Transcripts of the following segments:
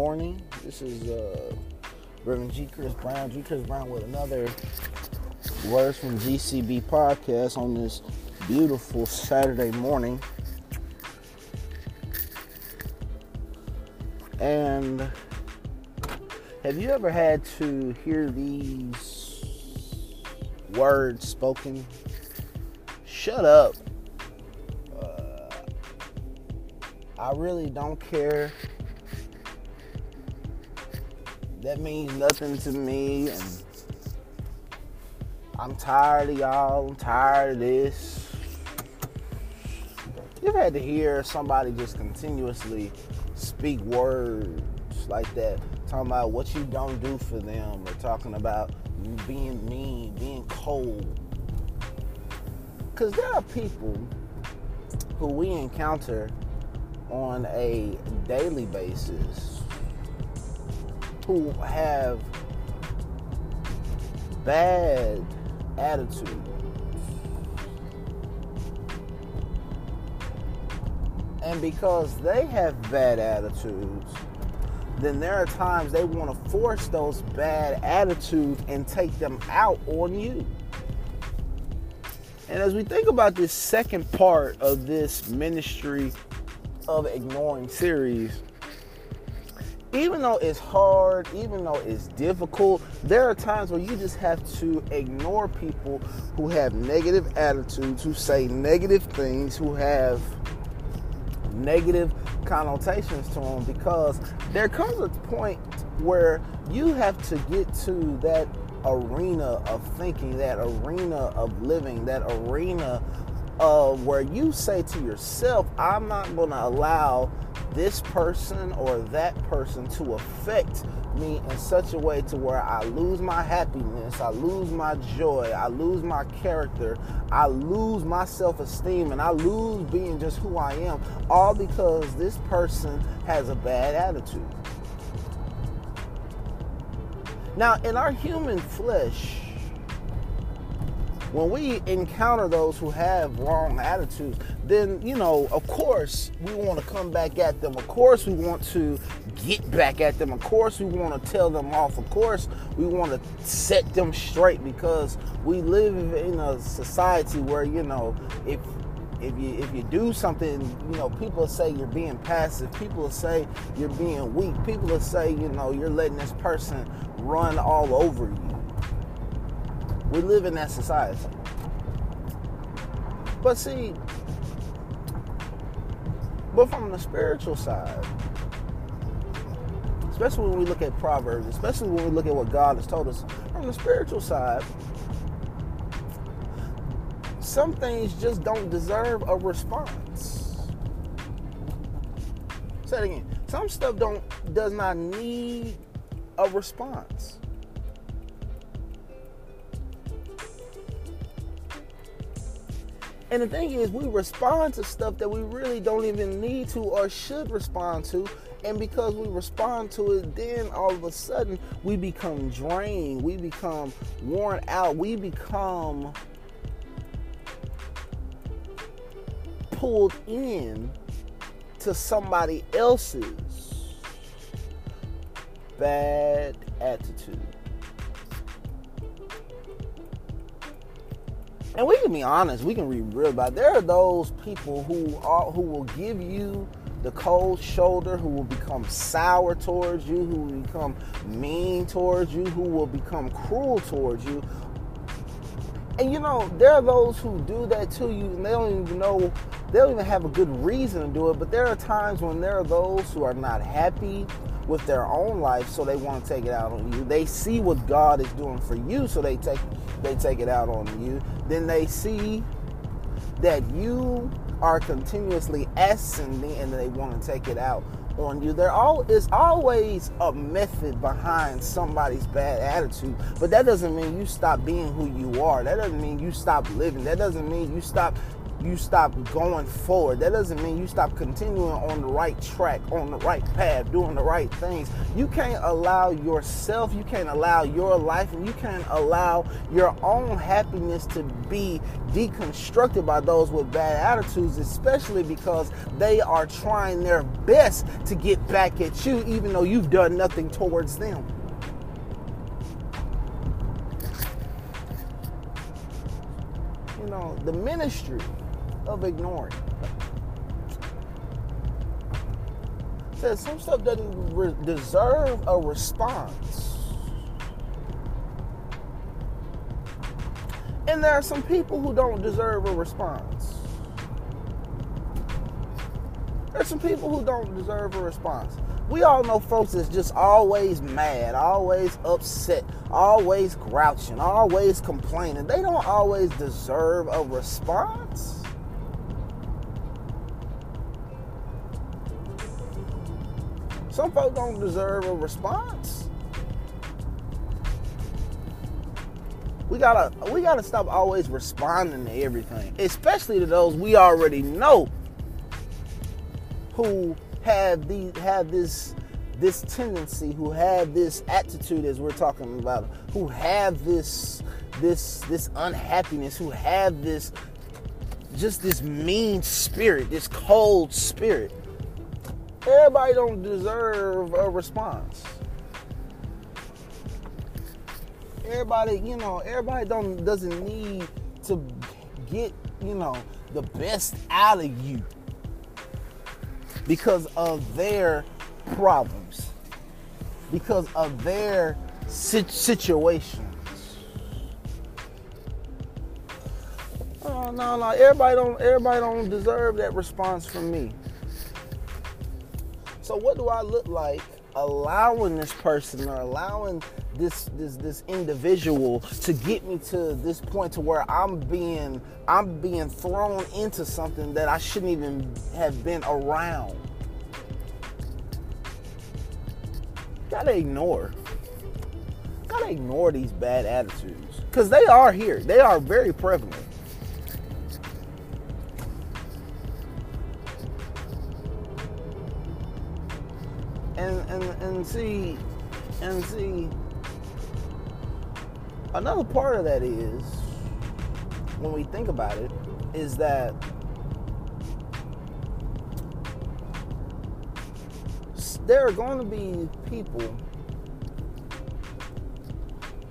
Morning. This is uh, Reverend G. Chris Brown. G. Chris Brown with another Words from GCB podcast on this beautiful Saturday morning. And have you ever had to hear these words spoken? Shut up. Uh, I really don't care. That means nothing to me. And I'm tired of y'all. I'm tired of this. You've had to hear somebody just continuously speak words like that, talking about what you don't do for them, or talking about being mean, being cold. Because there are people who we encounter on a daily basis who have bad attitude. And because they have bad attitudes, then there are times they want to force those bad attitudes and take them out on you. And as we think about this second part of this ministry of ignoring series, even though it's hard, even though it's difficult, there are times where you just have to ignore people who have negative attitudes, who say negative things, who have negative connotations to them because there comes a point where you have to get to that arena of thinking, that arena of living, that arena of where you say to yourself, I'm not going to allow this person or that person to affect me in such a way to where I lose my happiness, I lose my joy, I lose my character, I lose my self-esteem, and I lose being just who I am, all because this person has a bad attitude. Now, in our human flesh, when we encounter those who have wrong attitudes, then, you know, of course, we want to come back at them. Of course, we want to get back at them. Of course, we want to tell them off. Of course, we want to set them straight because we live in a society where, you know, if if you if you do something, you know, people say you're being passive. People say you're being weak. People say, you know, you're letting this person run all over you. We live in that society. But see, but from the spiritual side, especially when we look at Proverbs, especially when we look at what God has told us, from the spiritual side, some things just don't deserve a response. Say it again. Some stuff don't does not need a response. And the thing is, we respond to stuff that we really don't even need to or should respond to. And because we respond to it, then all of a sudden we become drained, we become worn out, we become pulled in to somebody else's bad attitude. And we can be honest, we can be real about it. There are those people who are who will give you the cold shoulder, who will become sour towards you, who will become mean towards you, who will become cruel towards you. And you know, there are those who do that to you and they don't even know they don't even have a good reason to do it, but there are times when there are those who are not happy with their own life, so they want to take it out on you. They see what God is doing for you, so they take they take it out on you. Then they see that you are continuously ascending, and they want to take it out on you. There all is always a method behind somebody's bad attitude, but that doesn't mean you stop being who you are. That doesn't mean you stop living. That doesn't mean you stop you stop going forward. That doesn't mean you stop continuing on the right track, on the right path, doing the right things. You can't allow yourself, you can't allow your life, and you can't allow your own happiness to be deconstructed by those with bad attitudes, especially because they are trying their best to get back at you, even though you've done nothing towards them. You know, the ministry of ignoring. Says some stuff doesn't re- deserve a response. And there are some people who don't deserve a response. There's some people who don't deserve a response. We all know folks that's just always mad, always upset, always grouching, always complaining. They don't always deserve a response. Some folks don't deserve a response. We gotta we gotta stop always responding to everything, especially to those we already know who have these have this this tendency, who have this attitude as we're talking about, who have this this this unhappiness, who have this just this mean spirit, this cold spirit everybody don't deserve a response. Everybody, you know, everybody don't doesn't need to get, you know, the best out of you because of their problems, because of their situations. Oh no, no, everybody don't everybody don't deserve that response from me. So what do I look like allowing this person or allowing this this this individual to get me to this point to where I'm being I'm being thrown into something that I shouldn't even have been around. Gotta ignore. Gotta ignore these bad attitudes. Cause they are here. They are very prevalent. And see and see another part of that is when we think about it is that there are going to be people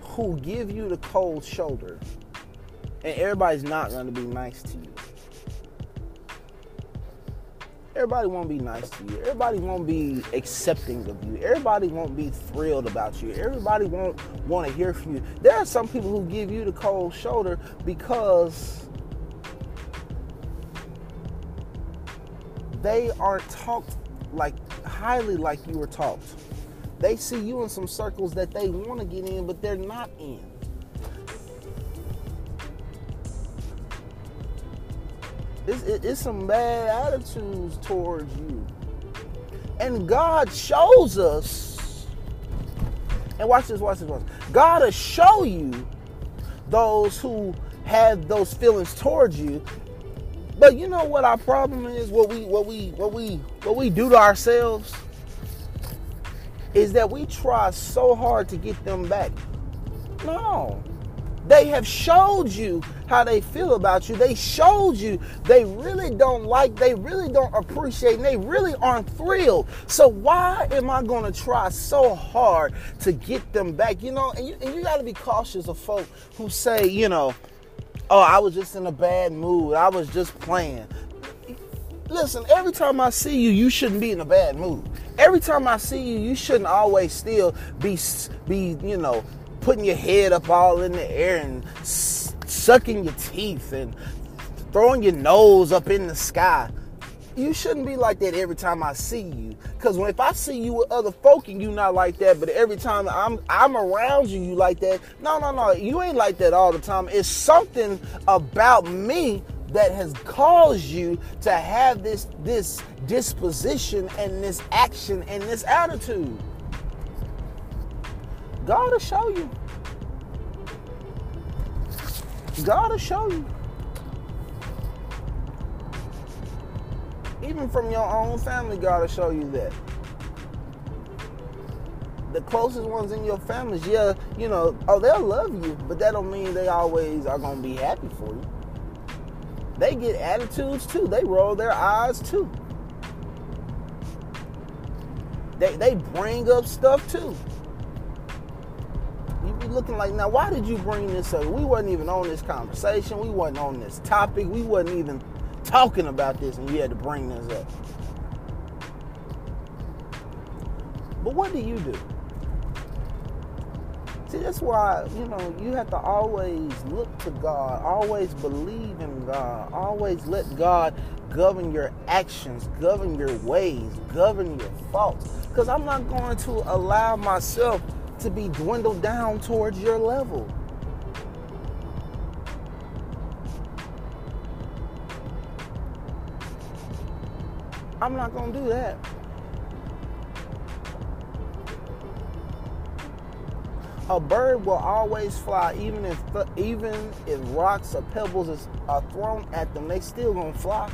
who give you the cold shoulder and everybody's not going to be nice to you Everybody won't be nice to you. Everybody won't be accepting of you. Everybody won't be thrilled about you. Everybody won't want to hear from you. There are some people who give you the cold shoulder because they aren't talked like highly like you were talked. They see you in some circles that they want to get in, but they're not in. It's, it's some bad attitudes towards you. And God shows us, and watch this, watch this, watch this. God will show you those who have those feelings towards you. But you know what our problem is? What we what we what we what we do to ourselves is that we try so hard to get them back. No. They have showed you how they feel about you. They showed you they really don't like, they really don't appreciate, and they really aren't thrilled. So why am I going to try so hard to get them back? You know, and you, and you got to be cautious of folk who say, you know, oh, I was just in a bad mood. I was just playing. Listen, every time I see you, you shouldn't be in a bad mood. Every time I see you, you shouldn't always still be be, you know, putting your head up all in the air and sucking your teeth and throwing your nose up in the sky. You shouldn't be like that every time I see you. Cause when if I see you with other folk and you not like that, but every time I'm I'm around you, you like that. No, no, no. You ain't like that all the time. It's something about me that has caused you to have this this disposition and this action and this attitude. God will show you. God will show you. Even from your own family, God will show you that. The closest ones in your families, yeah, you know, oh, they'll love you, but that don't mean they always are gonna be happy for you. They get attitudes too. They roll their eyes too. They they bring up stuff too. Looking like, now why did you bring this up? We wasn't even on this conversation. We wasn't on this topic. We wasn't even talking about this, and you had to bring this up. But what do you do? See, that's why, you know, you have to always look to God, always believe in God, always let God govern your actions, govern your ways, govern your thoughts. Because I'm not going to allow myself to be dwindled down towards your level. I'm not going to do that. a bird will always fly, even if even if rocks or pebbles are thrown at them, they still gonna fly.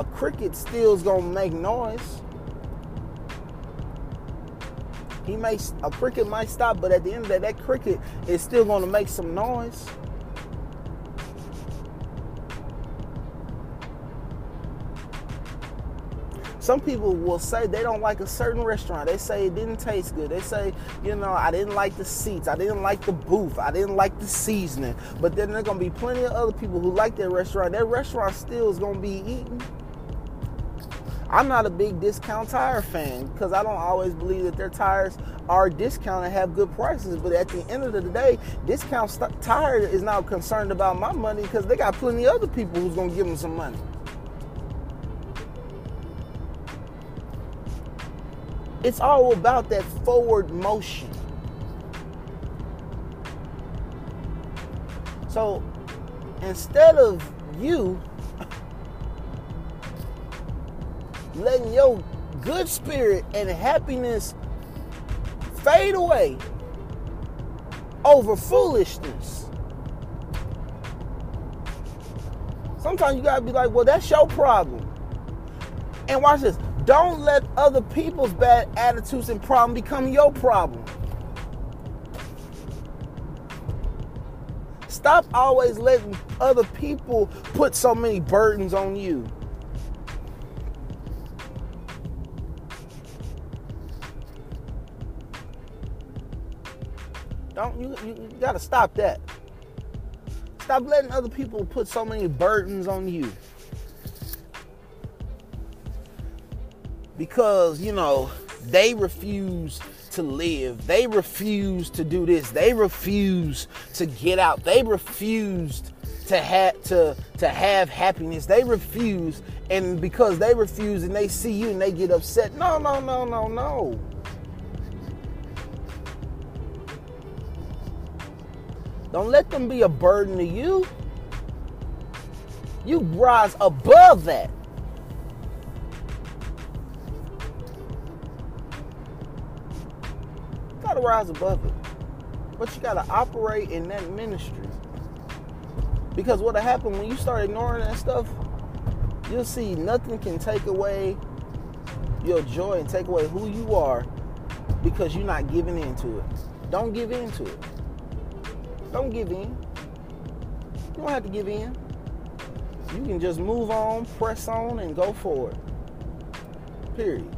A cricket still is gonna make noise. He may a cricket might stop, but at the end of the day, that cricket is still gonna make some noise. Some people will say they don't like a certain restaurant. They say it didn't taste good. They say, you know, I didn't like the seats. I didn't like the booth. I didn't like the seasoning. But then there's going to be plenty of other people who like that restaurant. That restaurant still is going to be eaten. I'm not a big discount tire fan because I don't always believe that their tires are discounted and have good prices. But at the end of the day, discount tire is not concerned about my money because they got plenty of other people who's to give them some money. It's all about that forward motion. So instead of you letting your good spirit and happiness fade away over foolishness. Sometimes you gotta be like, well, that's your problem. And watch this. Don't let other people's bad attitudes and problems become your problem. Stop always letting other people put so many burdens on you. Don't you, you, you gotta stop that. Stop letting other people put so many burdens on you. because, you know, they refuse to live. They refuse to do this. They refuse to get out. They refused to have to to have happiness. They refuse and because they refuse and they see you and they get upset. No, no, no, no, no. Don't let them be a burden to you. You rise above that. You got to rise above it. But you got to operate in that ministry. Because what'll happen when you start ignoring that stuff, you'll see nothing can take away your joy and take away who you are because you're not giving into it. Don't give in to it. Don't give in. You don't have to give in. You can just move on, press on, and go forward. Period.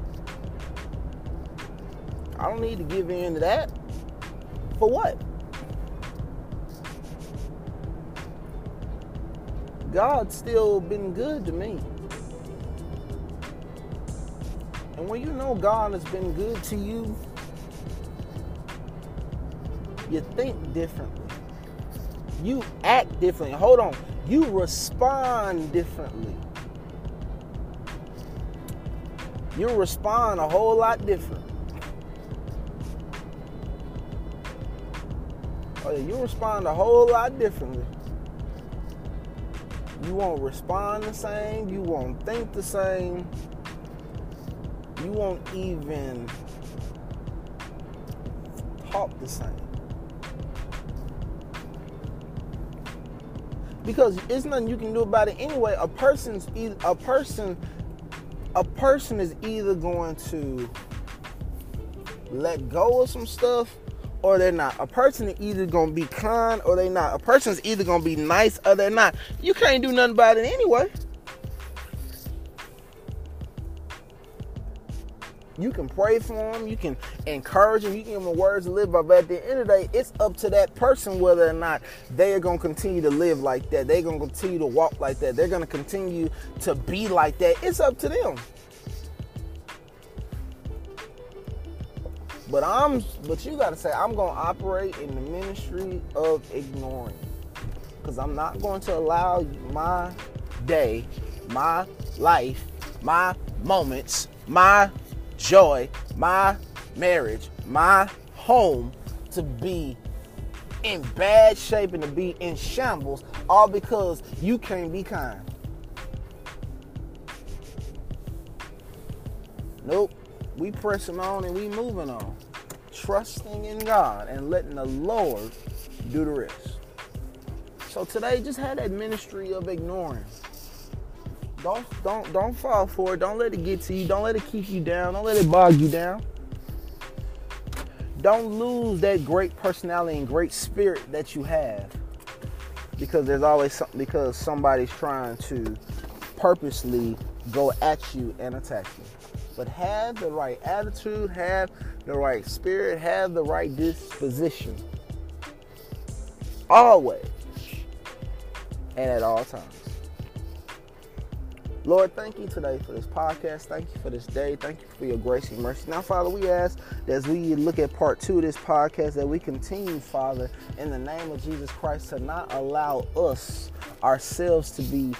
I don't need to give in to that. For what? God's still been good to me. And when you know God has been good to you, you think differently. You act differently. Hold on. You respond differently. You respond a whole lot different. Oh, you respond a whole lot differently. You won't respond the same. You won't think the same. You won't even talk the same. Because it's nothing you can do about it anyway. A person's either, a person a person is either going to let go of some stuff or they're not. A person is either gonna be kind or they're not. A person's either gonna be nice or they're not. You can't do nothing about it anyway. You can pray for them, you can encourage them, you can give them words to live by. But at the end of the day, it's up to that person whether or not they are going to continue to live like that. They're going to continue to walk like that. They're going to continue to be like that. It's up to them. But I'm but you gotta say I'm gonna operate in the ministry of ignoring. Cause I'm not going to allow my day, my life, my moments, my joy, my marriage, my home to be in bad shape and to be in shambles, all because you can't be kind. Nope. We pressing on and we moving on. Trusting in God and letting the Lord do the rest. So today just had that ministry of ignoring. Don't don't don't fall for it. Don't let it get to you. Don't let it keep you down. Don't let it bog you down. Don't lose that great personality and great spirit that you have. Because there's always something because somebody's trying to purposely go at you and attack you. But have the right attitude, have the right spirit, have the right disposition. Always. And at all times. Lord, thank you today for this podcast. Thank you for this day. Thank you for your grace and mercy. Now, Father, we ask that as we look at part two of this podcast, that we continue, Father, in the name of Jesus Christ, to not allow us, ourselves, to be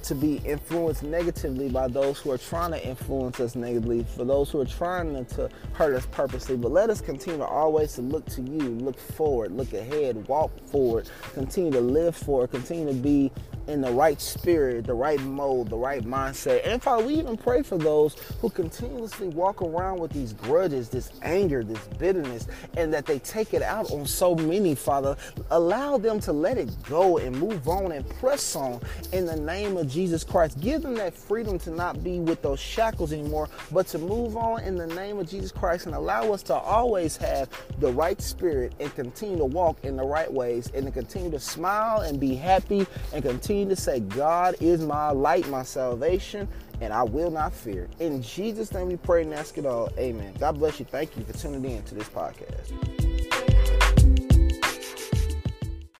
to be influenced negatively by those who are trying to influence us negatively, for those who are trying to hurt us purposely. But let us continue to always to look to you, look forward, look ahead, walk forward, continue to live forward, continue to be in the right spirit, the right mode, the right mindset. And Father, we even pray for those who continuously walk around with these grudges, this anger, this bitterness, and that they take it out on so many, Father. Allow them to let it go and move on and press on in the name of Jesus Christ. Give them that freedom to not be with those shackles anymore, but to move on in the name of Jesus Christ and allow us to always have the right spirit and continue to walk in the right ways and to continue to smile and be happy and continue to say, God is my light, my salvation, and I will not fear. In Jesus' name we pray and ask it all. Amen. God bless you. Thank you for tuning in to this podcast.